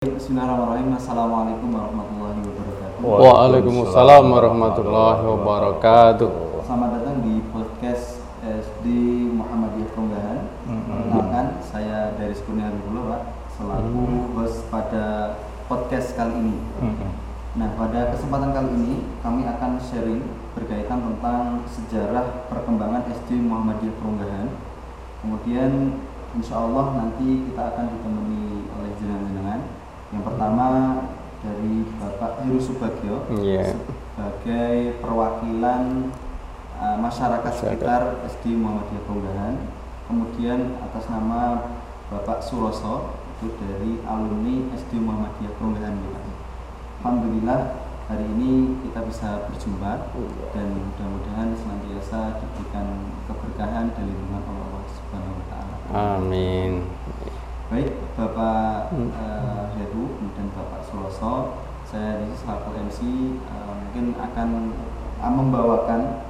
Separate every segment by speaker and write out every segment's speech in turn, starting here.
Speaker 1: Bismillahirrahmanirrahim. Assalamualaikum warahmatullahi wabarakatuh.
Speaker 2: Waalaikumsalam warahmatullahi wabarakatuh.
Speaker 1: Selamat datang di podcast SD Muhammadiyah Perunggahan. Perkenalkan, saya dari Kurnia Habibullah, Pak, selaku host pada podcast kali ini. Nah, pada kesempatan kali ini kami akan sharing berkaitan tentang sejarah perkembangan SD Muhammadiyah Perunggahan. Kemudian insya Allah nanti kita akan ditemani oleh jenengan-jenengan. Yang pertama dari Bapak Heru Subagio
Speaker 2: Iya.
Speaker 1: sebagai perwakilan uh, masyarakat sekitar SD Muhammadiyah Perunggahan. Kemudian atas nama Bapak Suroso itu dari alumni SD Muhammadiyah Perunggahan. Pak. Alhamdulillah hari ini kita bisa berjumpa dan mudah-mudahan senantiasa diberikan keberkahan dan lindungan Allah Subhanahu wa taala.
Speaker 2: Amin.
Speaker 1: Baik, Bapak eh, Heru dan Bapak Suloso, saya di selaku MC eh, mungkin akan eh, membawakan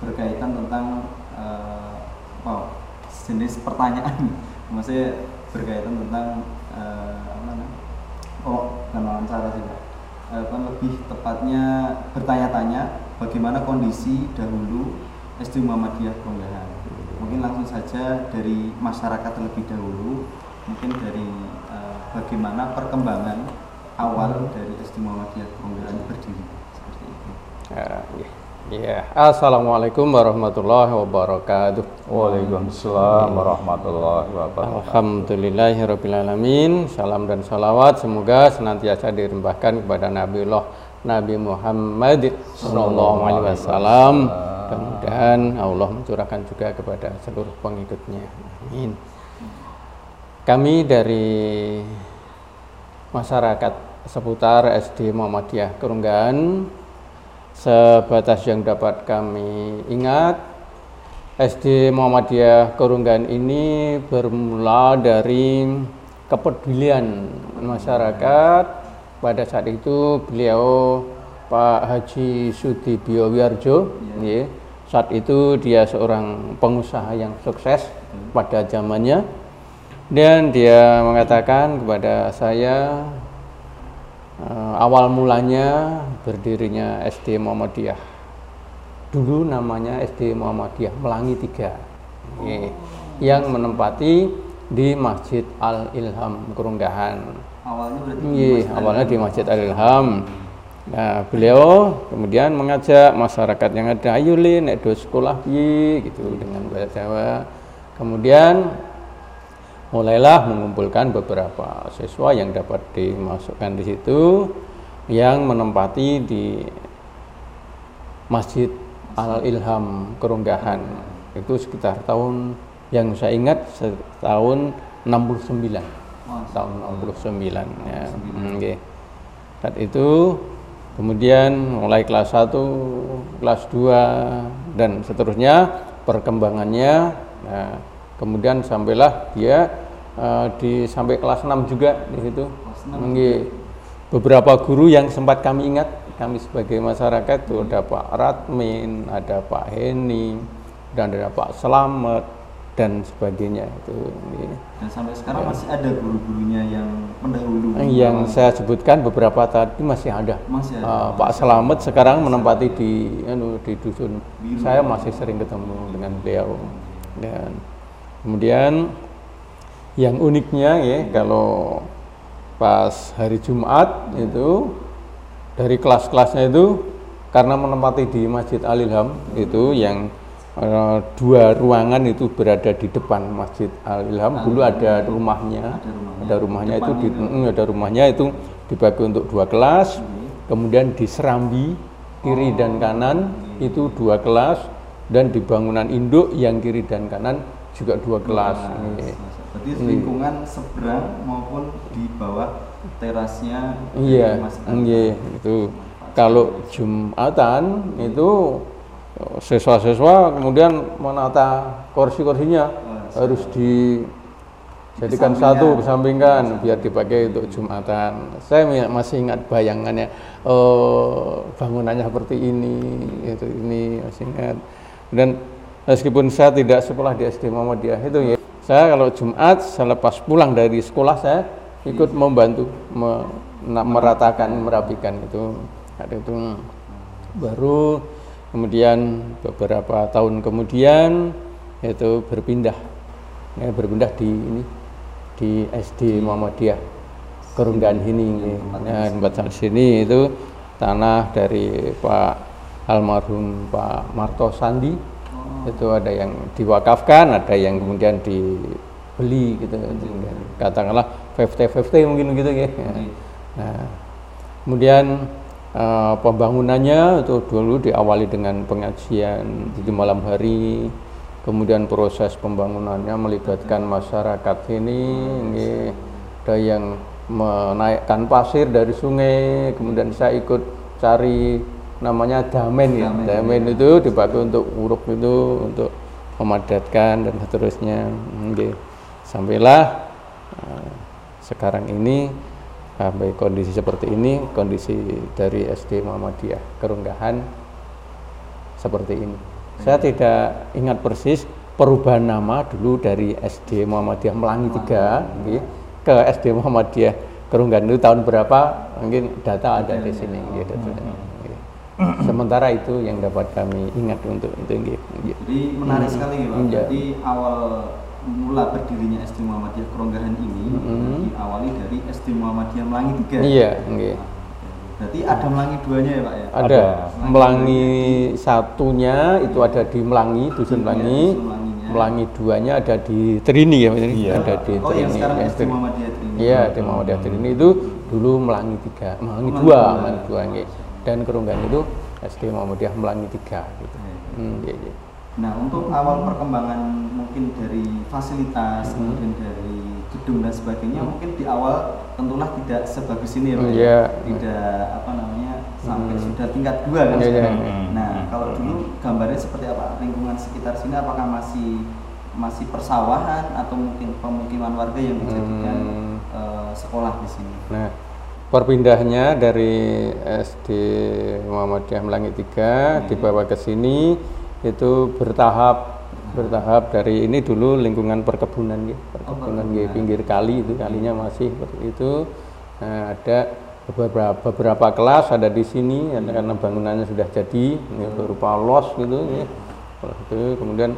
Speaker 1: berkaitan tentang eh, wow, jenis pertanyaan, maksudnya berkaitan tentang eh, apa namanya? Oh, bukan wawancara sih, Pak. Kan lebih tepatnya bertanya-tanya bagaimana kondisi dahulu SD Muhammadiyah Perunggahan. Mungkin langsung saja dari masyarakat terlebih dahulu, mungkin dari eh, bagaimana perkembangan awal dari SD Muhammadiyah Perunggahan berdiri seperti itu.
Speaker 2: Ya, iya. Iya. Assalamualaikum warahmatullahi wabarakatuh.
Speaker 3: Waalaikumsalam warahmatullahi wabarakatuh.
Speaker 2: Alhamdulillahirrabbilalamin Salam dan salawat Semoga senantiasa dirimbahkan kepada Nabiullah Nabi Muhammad Sallallahu Alaihi Wasallam Mudah-mudahan Allah mencurahkan juga kepada seluruh pengikutnya Amin Kami dari masyarakat seputar SD Muhammadiyah Kerunggahan Sebatas yang dapat kami ingat SD Muhammadiyah Kerunggahan ini bermula dari kepedulian masyarakat. Pada saat itu beliau Pak Haji Sudibyo Wiarjo, ya, saat itu dia seorang pengusaha yang sukses pada zamannya. Dan dia mengatakan kepada saya eh, awal mulanya berdirinya SD Muhammadiyah dulu namanya SD Muhammadiyah Melangi 3 Ye, yang menempati di Masjid Al Ilham Kerunggahan.
Speaker 1: Awalnya berarti di
Speaker 2: Iya,
Speaker 1: Masjid
Speaker 2: awalnya di Masjid Al Ilham. Nah, beliau kemudian mengajak masyarakat yang ada, ayo nek do sekolah gitu dengan bahasa Jawa. Kemudian mulailah mengumpulkan beberapa siswa yang dapat dimasukkan di situ yang menempati di Masjid Al Ilham Kerunggahan itu sekitar tahun yang saya ingat tahun 69
Speaker 1: Mas.
Speaker 2: tahun 69 ya. Hmm, oke. Saat itu kemudian mulai kelas 1, kelas 2 dan seterusnya perkembangannya nah, kemudian sampailah dia eh, di sampai kelas 6 juga di situ. Beberapa guru yang sempat kami ingat kami sebagai masyarakat itu ada Pak Radmin, ada Pak Heni, dan ada Pak Selamet dan sebagainya itu.
Speaker 1: Dan sampai sekarang masih ada guru-gurunya yang pendahulu.
Speaker 2: Yang saya sebutkan beberapa tadi masih ada.
Speaker 1: Masih ada.
Speaker 2: Uh, Pak Selamet sekarang menempati di anu, di dusun.
Speaker 1: Biru.
Speaker 2: Saya masih sering ketemu dengan beliau. Dan kemudian yang uniknya ya kalau pas hari Jumat itu dari kelas-kelasnya itu karena menempati di Masjid Al Ilham itu yang eh, dua ruangan itu berada di depan Masjid Al Ilham dulu ada rumahnya
Speaker 1: Ada rumahnya.
Speaker 2: ada rumahnya itu
Speaker 1: Depan
Speaker 2: di,
Speaker 1: itu.
Speaker 2: mm, ada rumahnya itu dibagi untuk dua kelas kemudian di serambi kiri dan kanan itu dua kelas dan di bangunan induk yang kiri dan kanan juga dua kelas Ini.
Speaker 1: Berarti lingkungan seberang maupun di bawah terasnya
Speaker 2: Iya, iya itu. Kalau Jumatan itu siswa-siswa kemudian menata kursi-kursinya harus dijadikan satu kesampingkan biar dipakai untuk Jumatan. Saya masih ingat bayangannya. Eh, bangunannya seperti ini, itu ini masih ingat. Dan meskipun saya tidak sekolah di SD Muhammadiyah itu ya, saya kalau Jumat selepas pulang dari sekolah saya ikut membantu me- meratakan merapikan itu. Ada itu baru kemudian beberapa tahun kemudian itu berpindah. Ya, berpindah di ini di SD Muhammadiyah Kerunggan ini nah, tempat saat sini itu tanah dari Pak almarhum Pak Marto Sandi itu ada yang diwakafkan ada yang kemudian dibeli gitu. Kemudian katakanlah 50-50 mungkin gitu ya. Nah kemudian eh, pembangunannya itu dulu diawali dengan pengajian di malam hari. Kemudian proses pembangunannya melibatkan masyarakat ini nggih. ada yang menaikkan pasir dari sungai kemudian saya ikut cari namanya damen ya. Damen. Itu dipakai untuk uruk itu untuk memadatkan dan seterusnya. Nggih. sampailah eh, sekarang ini sampai kondisi seperti ini kondisi dari SD Muhammadiyah Kerunggahan seperti ini. Saya tidak ingat persis perubahan nama dulu dari SD Muhammadiyah Melangi 3 nggih, ke SD Muhammadiyah Kerunggahan itu tahun berapa? Mungkin data ada di sini nggih, datanya, nggih. Sementara itu yang dapat kami ingat untuk itu.
Speaker 1: Jadi menarik sekali ya Pak.
Speaker 2: Iya.
Speaker 1: Jadi awal mula berdirinya SD Muhammadiyah Keronggahan ini
Speaker 2: Mhm.
Speaker 1: diawali dari SD Muhammadiyah Melangi 3.
Speaker 2: iya nggih.
Speaker 1: Berarti ada Melangi duanya ya Pak ya?
Speaker 2: ada
Speaker 3: Ada.
Speaker 2: Melangi satunya itu ada di Melangi dusun
Speaker 1: Iya,
Speaker 2: Melangi. Melangi duanya ada di Trini ya?
Speaker 3: Iya.
Speaker 2: ada di
Speaker 1: Oh yang sekarang
Speaker 2: ya,
Speaker 1: SD
Speaker 2: Trini.
Speaker 1: Muhammadiyah.
Speaker 2: Iya, di Muhammadiyah Trini itu dulu Melangi tiga, Melangi
Speaker 1: Melangi
Speaker 2: dua,
Speaker 1: dua.
Speaker 2: Melangi dua. Dan Kerunggan itu SD Muhammadiyah Melangi tiga gitu.
Speaker 1: Iya.
Speaker 2: Hmm, iya, iya.
Speaker 1: Nah untuk awal perkembangan mungkin dari fasilitas,
Speaker 2: Hmm.
Speaker 1: kemudian dari gedung dan sebagainya mungkin di awal tentulah tidak sebagus ini ya Pak. ya?
Speaker 2: Iya.
Speaker 1: Tidak apa namanya sampai
Speaker 2: Hmm.
Speaker 1: sudah tingkat dua kan
Speaker 2: Iya, iya.
Speaker 1: sekarang.
Speaker 3: Hmm.
Speaker 1: Nah kalau dulu gambarnya seperti apa lingkungan sekitar sini apakah masih masih persawahan atau mungkin pemukiman warga yang dijadikan
Speaker 2: Hmm.
Speaker 1: eh, sekolah di sini?
Speaker 2: Nah, perpindahnya dari SD Muhammadiyah Melangi 3 dibawa ke sini itu bertahap bertahap dari ini dulu lingkungan perkebunan gitu, perkebunan gitu, pinggir kali itu kalinya masih seperti itu. Nah, ada beberapa beberapa kelas ada di sini ada karena bangunannya sudah jadi ini berupa los gitu ya. Kalau itu kemudian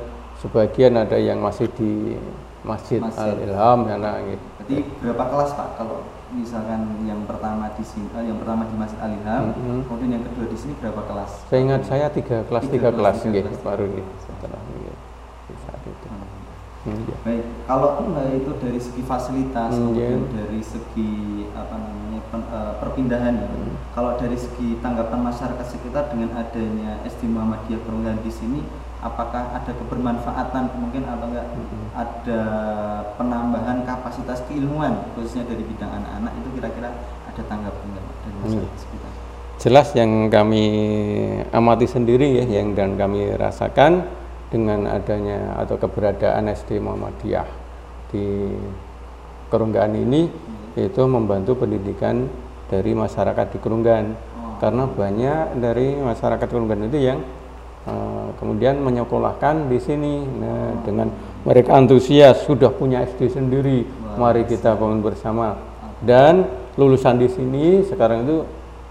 Speaker 2: sebagian ada yang masih di Masjid
Speaker 1: Masjid.
Speaker 2: Al Ilham ya nah, gitu.
Speaker 1: Berarti berapa kelas Pak kalau misalkan yang pertama di sini eh, yang pertama di Masjid Al Ilham,
Speaker 2: Mhm.
Speaker 1: kemudian yang kedua di sini berapa kelas?
Speaker 2: Saya ingat saya tiga kelas
Speaker 1: Tiga
Speaker 2: tiga,
Speaker 1: kelas,
Speaker 2: kelas,
Speaker 1: tiga kelas.
Speaker 2: baru nggih, setelah saat itu. Hmm, iya.
Speaker 1: Baik, kalau eh, itu dari segi fasilitas,
Speaker 2: Hmm,
Speaker 1: kemudian
Speaker 2: iya.
Speaker 1: dari segi apa namanya pen- eh, perpindahan,
Speaker 2: Hmm.
Speaker 1: kalau dari segi tanggapan masyarakat sekitar dengan adanya SD Muhammadiyah Keronggan di sini, apakah ada kebermanfaatan mungkin atau enggak
Speaker 2: Hmm.
Speaker 1: ada penambahan kapasitas keilmuan khususnya dari bidang anak-anak itu kira-kira ada tanggapan enggak dari masyarakat sekitar?
Speaker 2: Jelas yang kami amati sendiri ya, yang dan kami rasakan dengan adanya atau keberadaan SD Muhammadiyah di Kerunggaan ini itu membantu pendidikan dari masyarakat di Kerunggaan
Speaker 1: Oh.
Speaker 2: karena banyak dari masyarakat Kerunggaan itu yang eh, kemudian menyekolahkan di sini. Nah, dengan mereka antusias sudah punya SD sendiri.
Speaker 1: Wah,
Speaker 2: mari kita bangun bersama. Dan lulusan di sini sekarang itu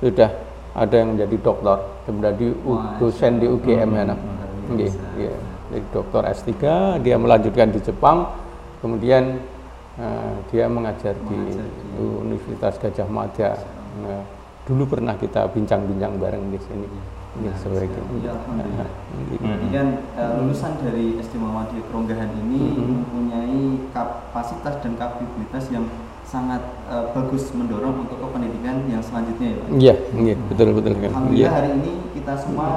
Speaker 2: sudah ada yang menjadi dokter menjadi dosen di UGM ya nah. Iya. jadi dokter S3 dia melanjutkan di Jepang. Kemudian eh, dia mengajar di
Speaker 1: Mengajar di-
Speaker 2: Universitas Gajah Mada. Nah, dulu pernah kita bincang-bincang bareng di sini ini
Speaker 1: Nah,
Speaker 2: sebagai
Speaker 1: iya, alhamdulillah. Jadi kan lulusan dari SD Muhammadiyah Keronggahan ini
Speaker 2: Mhm.
Speaker 1: mempunyai kapasitas dan kapabilitas yang sangat eh, bagus mendorong untuk ke pendidikan yang selanjutnya ya Pak.
Speaker 2: Iya, iya, betul betul kan. Iya.
Speaker 1: Alhamdulillah hari ini kita semua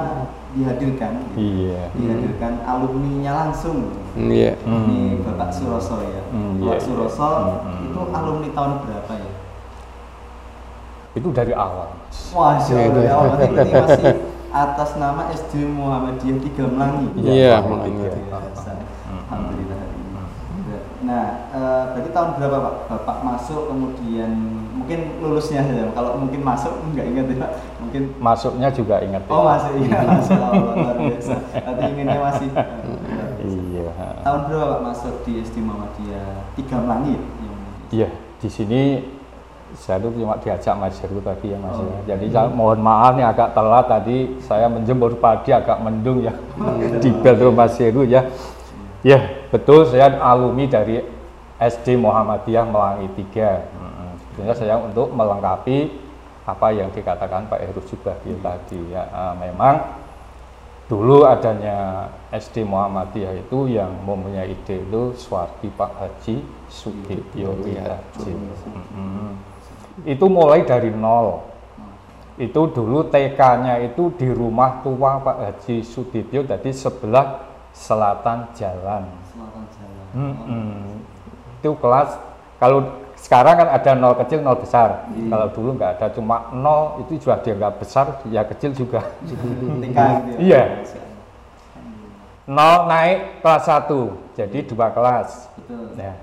Speaker 1: dihadirkan, gitu.
Speaker 3: Iya.
Speaker 1: dihadirkan alumninya langsung.
Speaker 2: Iya.
Speaker 1: Ini
Speaker 3: Hmm.
Speaker 1: Bapak Suroso ya.
Speaker 3: Hmm,
Speaker 1: Bapak
Speaker 3: iya, iya.
Speaker 1: Suroso
Speaker 3: Hmm.
Speaker 1: itu alumni tahun berapa ya?
Speaker 3: Itu dari awal.
Speaker 2: Iya, iya.
Speaker 1: ya Allah, ini masih atas nama SD Muhammadiyah Tiga Melangi.
Speaker 2: Iya,
Speaker 3: Pak.
Speaker 2: Melangi.
Speaker 3: Iya. Hmm.
Speaker 1: Alhamdulillah hari ini. Nah, eh, berarti tahun berapa Pak? Bapak masuk kemudian mungkin lulusnya saja. Kalau mungkin masuk nggak ingat ya Pak. Mungkin
Speaker 3: Masuknya juga ingat. ya?
Speaker 1: oh masih ingat Masya Allah luar biasa. Berarti inginnya masih.
Speaker 3: Iya.
Speaker 1: Tahun berapa Pak masuk di SD Muhammadiyah Tiga Melangi? ya? Yang-
Speaker 3: Iya, di sini saya cuma diajak Mas Heru tadi ya Mas ya. Jadi saya mohon maaf nih agak telat tadi saya menjemur padi agak mendung ya di bel terus Mas Heru ya. Ya betul saya alumni dari SD Muhammadiyah Melangi 3. Mm-mm. Sebenarnya saya untuk melengkapi apa yang dikatakan Pak Heru juga tadi ya. Ah, memang dulu adanya SD Muhammadiyah itu yang mempunyai ide itu Swardi Pak Haji Sudibyo Wiharjo. Mm-mm. Itu mulai dari nol. Itu dulu TK-nya itu di rumah tua Pak Haji Sudibyo, jadi sebelah selatan jalan.
Speaker 1: Selatan jalan.
Speaker 3: Mm-mm. Itu kelas kalau sekarang kan ada nol kecil, nol besar. Kalau dulu nggak ada, cuma nol itu juga dianggap besar, ya kecil juga.
Speaker 1: TK gitu ya.
Speaker 3: Iya. Nol naik kelas 1, jadi dua kelas.
Speaker 1: Betul.
Speaker 3: Nah,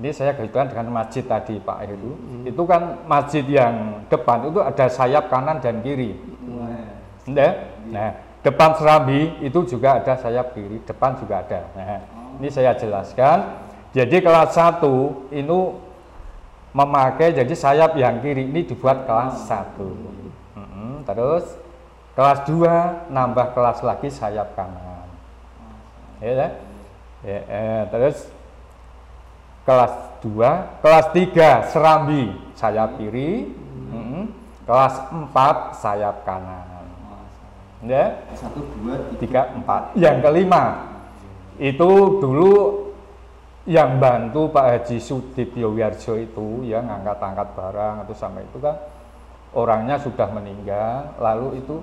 Speaker 3: ini saya kaitkan dengan masjid tadi Pak Heru. Itu kan masjid yang depan itu ada sayap kanan dan kiri.
Speaker 1: Wah.
Speaker 3: Nah, nah, depan serambi itu juga ada sayap kiri, depan juga ada. Nah, ini saya jelaskan. Jadi kelas 1 itu memakai jadi sayap yang kiri ini dibuat kelas 1. Mm-mm, terus kelas 2 nambah kelas lagi sayap kanan. Ya, kan? ya eh, terus kelas 2, kelas 3 serambi sayap kiri, Mm-mm, kelas 4 sayap kanan. Ya,
Speaker 1: Satu, dua, tiga.
Speaker 3: tiga, empat. Yang kelima itu dulu yang bantu Pak Haji Sudibyo Wiarjo itu ya ngangkat-angkat barang atau sampai itu kan orangnya sudah meninggal lalu itu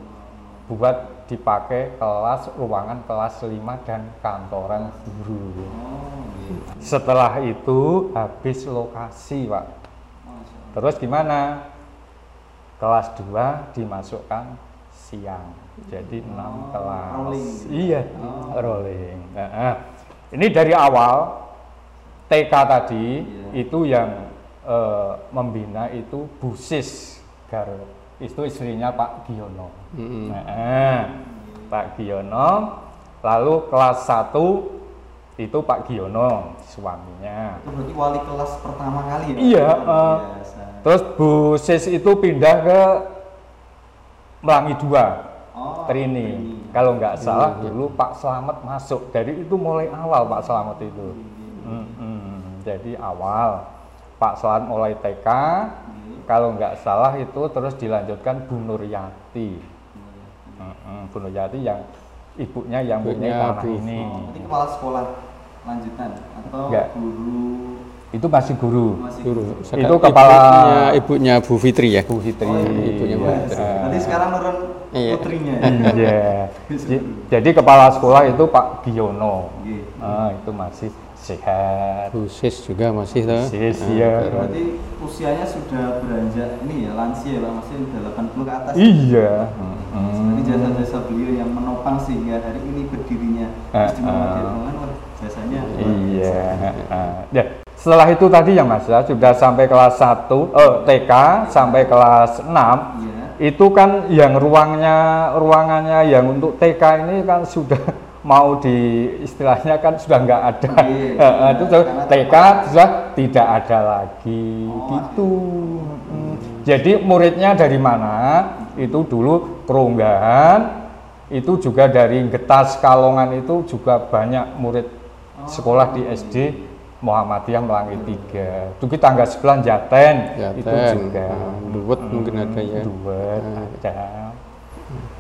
Speaker 3: buat dipakai kelas ruangan kelas 5 dan kantoran guru.
Speaker 1: Oh, iya.
Speaker 3: Setelah itu habis lokasi, Pak. Terus gimana? Kelas 2 dimasukkan siang. Jadi 6
Speaker 1: Oh,
Speaker 3: kelas.
Speaker 1: rolling.
Speaker 3: Iya,
Speaker 1: Oh.
Speaker 3: rolling. Nah, ah. ini dari awal TK tadi
Speaker 1: Iya.
Speaker 3: itu yang eh, membina itu Busis Gar itu istrinya Pak Giono.
Speaker 2: Mm-mm.
Speaker 3: Nah, ah. Pak Giono lalu kelas 1 itu Pak Giono suaminya.
Speaker 1: Itu berarti wali kelas pertama kali ya?
Speaker 3: Iya, eh,
Speaker 1: biasa.
Speaker 3: Terus Bu Sis itu pindah ke Melangi 2
Speaker 1: Oh,
Speaker 3: Trini.
Speaker 1: Trini.
Speaker 3: Kalau nggak salah dulu Pak Slamet masuk. Dari itu mulai awal Pak Slamet itu. Hmm, hmm. Jadi awal Pak Slamet mulai TK. Kalau nggak salah itu terus dilanjutkan Bu Nuryati. Hmm, hmm. Bu Nuryati yang ibunya yang punya tanah
Speaker 2: Bu.
Speaker 3: ini.
Speaker 1: Oh, kepala sekolah lanjutan atau
Speaker 3: Enggak.
Speaker 1: guru
Speaker 3: Itu masih guru.
Speaker 1: masih
Speaker 2: Guru.
Speaker 3: Itu kepala-
Speaker 2: ibunya, ibunya Bu Fitri ya.
Speaker 3: Bu Fitri.
Speaker 1: Oh, iya,
Speaker 2: ibunya
Speaker 1: iya.
Speaker 2: Bu Fitri.
Speaker 1: Nanti sekarang nurun
Speaker 2: Iya.
Speaker 1: putrinya.
Speaker 3: Iya. Ji- Jadi kepala sekolah itu Pak Giono.
Speaker 1: Iya.
Speaker 3: Ah, itu masih sehat.
Speaker 2: Bu Sis juga masih tuh.
Speaker 3: Sis,
Speaker 2: Nah,
Speaker 3: iya.
Speaker 2: terus-
Speaker 1: Berarti usianya sudah beranjak ini ya lansia ya Pak, masih udah 80 ke atas.
Speaker 3: Iya.
Speaker 1: Jadi jasa-jasa beliau yang menopang sehingga hari ini berdirinya
Speaker 3: ah.
Speaker 1: Dirmangan, wah, jasanya
Speaker 3: Iya. ah. Ya, setelah itu tadi ya Mas ya, sudah sampai kelas 1, oh, TK sampai kelas 6
Speaker 1: Iya.
Speaker 3: itu kan yang ruangnya ruangannya yang untuk TK ini kan sudah mau di istilahnya kan sudah nggak ada.
Speaker 1: Iya,
Speaker 3: itu
Speaker 1: karena
Speaker 3: TK sudah tidak ada lagi.
Speaker 1: Oh,
Speaker 3: gitu. Mm. jadi muridnya dari mana? Itu dulu keronggahan itu juga dari Getas Kalongan itu juga banyak murid sekolah di SD Muhammadiyah Melangi 3 itu kita tangga sebelah Jaten, itu
Speaker 2: Jaten,
Speaker 3: juga.
Speaker 2: Ah, Duet mungkin ada ya.
Speaker 3: Duet
Speaker 2: Ah.
Speaker 3: ada.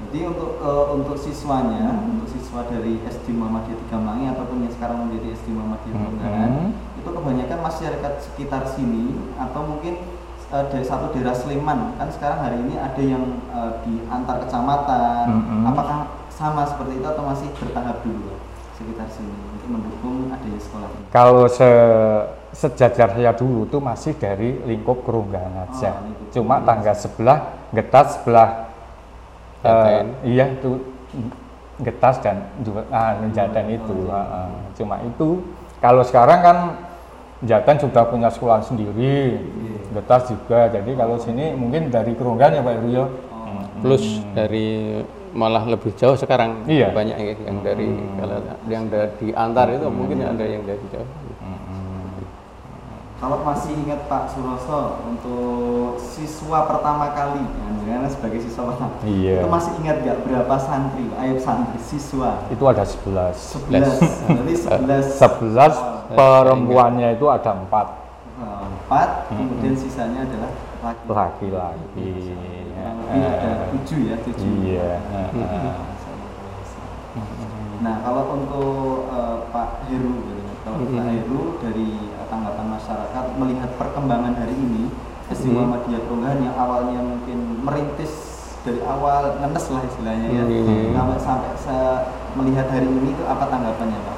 Speaker 1: Jadi untuk eh, untuk siswanya, untuk siswa dari SD Muhammadiyah Tiga Melangi ataupun yang sekarang menjadi SD Muhammadiyah
Speaker 3: Mhm.
Speaker 1: Keronggahan, itu kebanyakan masyarakat sekitar sini atau mungkin eh, dari satu daerah Sleman. Kan sekarang hari ini ada yang eh, di antar kecamatan.
Speaker 3: Mhm.
Speaker 1: Apakah sama seperti itu atau masih bertahap dulu sekitar sini untuk mendukung adanya sekolah ini?
Speaker 3: Kalau se sejajar saya dulu tuh masih dari lingkup keronggahan aja.
Speaker 1: Oh, lingkup
Speaker 3: Cuma tangga sebelah Getas sebelah eh,
Speaker 2: Jaten.
Speaker 3: iya itu Getas dan juga ah, Jaten itu.
Speaker 1: Oh,
Speaker 3: ah, ah. Cuma itu kalau sekarang kan Jaten sudah punya sekolah sendiri.
Speaker 1: Iya.
Speaker 3: Getas juga. Jadi kalau sini mungkin dari keronggahan ya Pak Rio.
Speaker 1: Oh,
Speaker 2: Plus dari malah lebih jauh sekarang
Speaker 3: Iya.
Speaker 2: banyak ya yang dari kalau yang dari antar itu mungkin ada yang dari jauh.
Speaker 1: Kalau masih ingat Pak Suroso untuk siswa pertama kali, kan sebagai siswa pertama,
Speaker 3: Iya.
Speaker 1: itu masih ingat nggak berapa santri, ayo santri siswa?
Speaker 3: Itu ada 11.
Speaker 1: 11, jadi 11
Speaker 3: 11
Speaker 1: awal.
Speaker 3: perempuannya itu ada empat
Speaker 1: Eh, empat, kemudian sisanya adalah laki.
Speaker 3: laki-laki.
Speaker 1: Kurang lebih ada tujuh ya, tujuh.
Speaker 3: Iya.
Speaker 1: Nah, kalau untuk eh, Pak Heru, gitu, kalau Pak Heru dari masyarakat melihat perkembangan hari ini, SD Muhammadiyah Kelunggahan yang awalnya mungkin merintis dari awal ngenes lah istilahnya ya,
Speaker 2: Hmm.
Speaker 1: sampai sampai se- melihat hari ini itu apa tanggapannya Pak?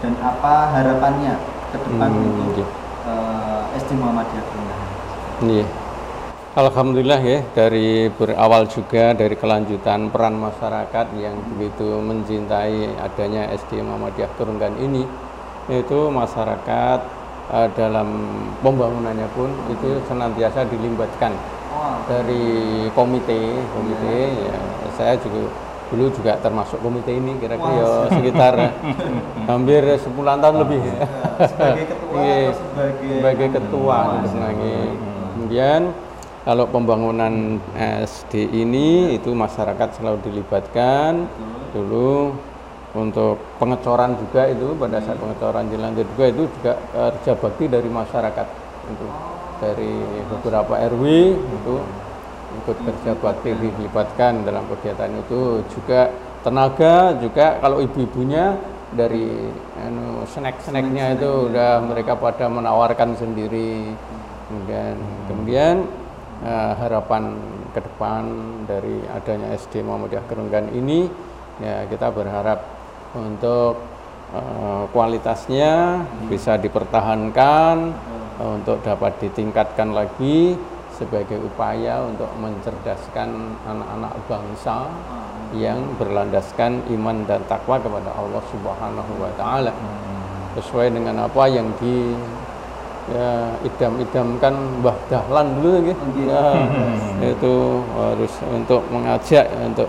Speaker 1: Dan apa harapannya ke depan
Speaker 2: Hmm,
Speaker 1: untuk eh, SD Muhammadiyah Kelunggahan?
Speaker 2: Iya. Alhamdulillah ya dari berawal juga dari kelanjutan peran masyarakat yang begitu mencintai adanya SD Muhammadiyah Kerunggan ini itu masyarakat eh, dalam pembangunannya pun itu senantiasa dilibatkan dari komite komite ya. Saya juga dulu juga termasuk komite ini kira-kira ya sekitar hampir 10 tahun lebih ya.
Speaker 1: sebagai ketua
Speaker 2: Iya,
Speaker 1: atau sebagai
Speaker 2: sebagai ketua kemudian kalau pembangunan SD ini itu masyarakat selalu dilibatkan. Dulu untuk pengecoran juga itu pada saat pengecoran jalan juga itu juga kerja bakti dari masyarakat itu. Dari beberapa RW itu ikut kerja bakti dilibatkan dalam kegiatan itu. Juga tenaga juga kalau ibu-ibunya dari anu, snack-snacknya itu udah mereka pada menawarkan sendiri. Kemudian kemudian eh, harapan ke depan dari adanya SD Muhammadiyah Kerenggan ini ya kita berharap untuk eh, kualitasnya bisa dipertahankan eh, untuk dapat ditingkatkan lagi sebagai upaya untuk mencerdaskan anak-anak bangsa yang berlandaskan iman dan takwa kepada Allah Subhanahu wa taala. Sesuai dengan apa yang di ya idam-idamkan Mbah Dahlan dulu gitu. Ya, itu harus untuk mengajak untuk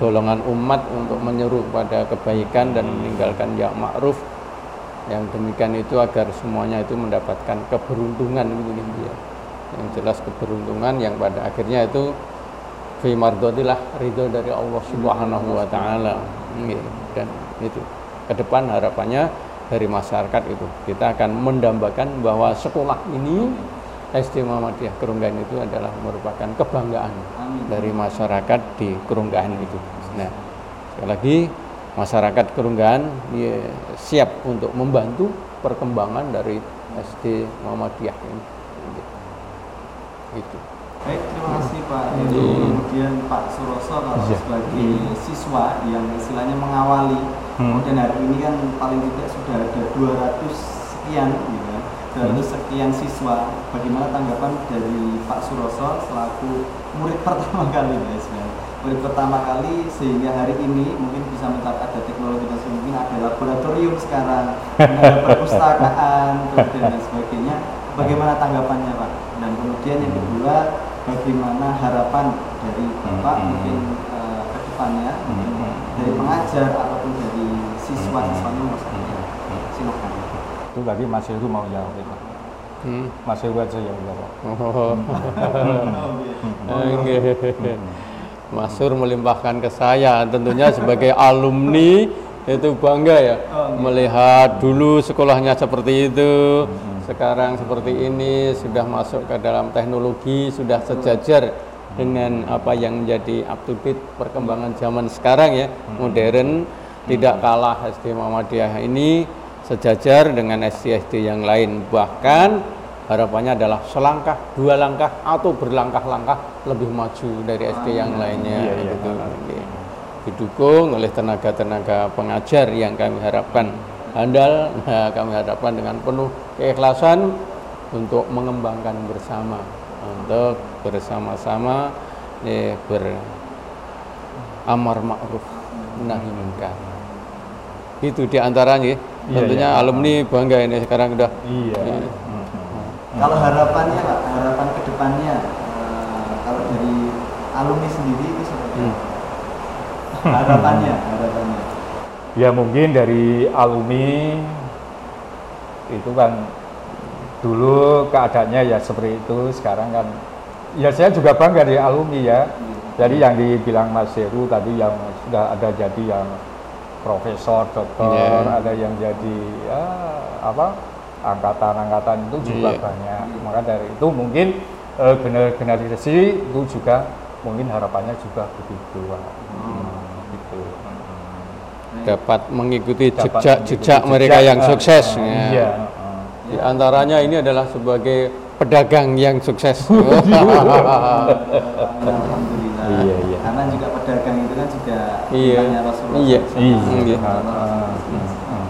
Speaker 2: golongan umat untuk menyeru kepada kebaikan dan meninggalkan yang ma'ruf. Yang demikian itu agar semuanya itu mendapatkan keberuntungan gitu gitu ya. Yang jelas keberuntungan yang pada akhirnya itu fi mardotilah ridho dari Allah Subhanahu wa taala. Dan itu ke depan harapannya dari masyarakat itu. Kita akan mendambakan bahwa sekolah ini SD Muhammadiyah Kerunggahan itu adalah merupakan kebanggaan
Speaker 1: Amin.
Speaker 2: dari masyarakat di Kerunggahan itu. Nah, sekali lagi masyarakat Kerunggahan ya, siap untuk membantu perkembangan dari SD Muhammadiyah ini. Itu.
Speaker 1: Baik, terima kasih Pak Heru. Kemudian Pak Suroso kalau
Speaker 3: Iya.
Speaker 1: sebagai siswa yang istilahnya mengawali,
Speaker 3: Hmm.
Speaker 1: kemudian hari ini kan paling tidak sudah ada 200 sekian, gitu 200 sekian siswa. Bagaimana tanggapan dari Pak Suroso selaku murid pertama kali, ya istilahnya. Murid pertama kali sehingga hari ini mungkin bisa mencapai ada teknologi dan mungkin ada laboratorium sekarang, ada perpustakaan, dan sebagainya. Bagaimana tanggapannya Pak? Dan kemudian yang kedua, bagaimana harapan dari Bapak
Speaker 3: Hmm.
Speaker 1: mungkin eh, ke depannya, mungkin
Speaker 3: Hmm.
Speaker 1: dari pengajar ataupun dari siswa-siswanya
Speaker 3: Hmm. Itu tadi Mas Heru mau jawab itu.
Speaker 2: Hmm.
Speaker 3: Mas Heru aja yang jawab.
Speaker 2: Oh.
Speaker 1: Oh,
Speaker 2: Enggak. Mas Sur melimpahkan ke saya tentunya sebagai alumni itu bangga ya melihat dulu sekolahnya seperti itu sekarang seperti ini sudah masuk ke dalam teknologi sudah sejajar dengan apa yang menjadi up to date perkembangan zaman sekarang ya modern tidak kalah SD Muhammadiyah ini sejajar dengan SD-SD yang lain bahkan harapannya adalah selangkah, dua langkah atau berlangkah-langkah lebih maju dari SD yang lainnya
Speaker 3: Iya, iya.
Speaker 2: gitu. Iya. Didukung oleh tenaga-tenaga pengajar yang kami harapkan handal, nah, kami harapkan dengan penuh keikhlasan untuk mengembangkan bersama untuk bersama-sama eh, beramar ma'ruf nahi munkar. Itu di antaranya,
Speaker 3: Iya,
Speaker 2: tentunya
Speaker 3: iya.
Speaker 2: alumni bangga ini sekarang udah
Speaker 3: Iya.
Speaker 2: Ya.
Speaker 1: Kalau harapannya Pak, harapan ke depannya eh, kalau dari alumni sendiri itu seperti
Speaker 2: Hmm.
Speaker 1: apa? Harapannya, harapannya.
Speaker 3: Ya mungkin dari alumni itu kan dulu keadaannya ya seperti itu sekarang kan ya saya juga bangga di alumni ya jadi yang dibilang Mas Heru tadi yang sudah ada jadi yang profesor dokter
Speaker 2: Iya.
Speaker 3: ada yang jadi ya apa angkatan-angkatan itu juga
Speaker 2: Iya.
Speaker 3: banyak maka dari itu mungkin eh, gener- generasi itu juga mungkin harapannya juga begitu. Hmm, gitu
Speaker 2: dapat mengikuti jejak-jejak mereka
Speaker 3: jejak,
Speaker 2: yang
Speaker 3: ah,
Speaker 2: sukses.
Speaker 3: ah,
Speaker 2: ya.
Speaker 3: iya
Speaker 2: Di antaranya ini adalah sebagai pedagang yang sukses.
Speaker 1: Alhamdulillah.
Speaker 3: Iya, iya.
Speaker 1: Karena juga pedagang itu kan juga
Speaker 2: Iya.
Speaker 1: Rasulullah.
Speaker 2: Iya.
Speaker 3: Iya.
Speaker 2: Iya.
Speaker 3: Ah, ah, ah.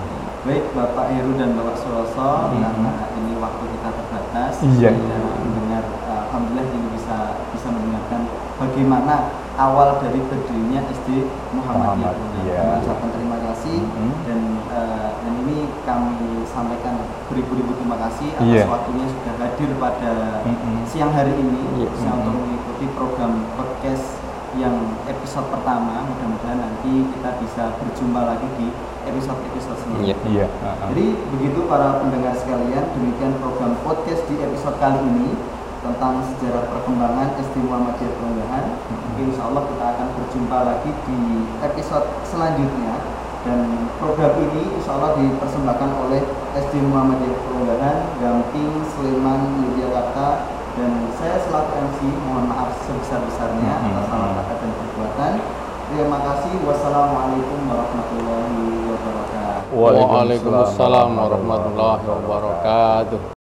Speaker 1: Baik Bapak Heru dan Bapak Suroso, karena ini waktu kita terbatas,
Speaker 3: Iya.
Speaker 1: kita mendengar, alhamdulillah ini bisa bisa mendengarkan bagaimana awal dari berdirinya SD Muhammadiyah.
Speaker 3: Muhammadiyah.
Speaker 1: Kami ucapkan terima kasih
Speaker 3: Mhm.
Speaker 1: dan eh, dan ini kami sampaikan beribu-ribu terima kasih atas
Speaker 3: Iya.
Speaker 1: waktunya sudah hadir pada
Speaker 3: Mhm.
Speaker 1: siang hari ini
Speaker 2: Iya.
Speaker 1: bisa untuk mengikuti program podcast episode pertama. Mudah-mudahan nanti kita bisa berjumpa lagi di episode-episode selanjutnya.
Speaker 2: Iya.
Speaker 3: iya ah, ah.
Speaker 1: Jadi begitu para pendengar sekalian, demikian program podcast di episode kali ini tentang sejarah perkembangan SD Muhammadiyah Perunggahan. Mungkin insya Allah kita akan berjumpa lagi di episode selanjutnya dan program ini insya Allah dipersembahkan oleh SD Muhammadiyah Perunggahan, Gamping, Sleman, Yogyakarta dan saya selaku MC mohon maaf sebesar-besarnya atas salah kata dan perbuatan. Terima kasih. Wassalamualaikum warahmatullahi wabarakatuh.
Speaker 2: Waalaikumsalam warahmatullahi wabarakatuh.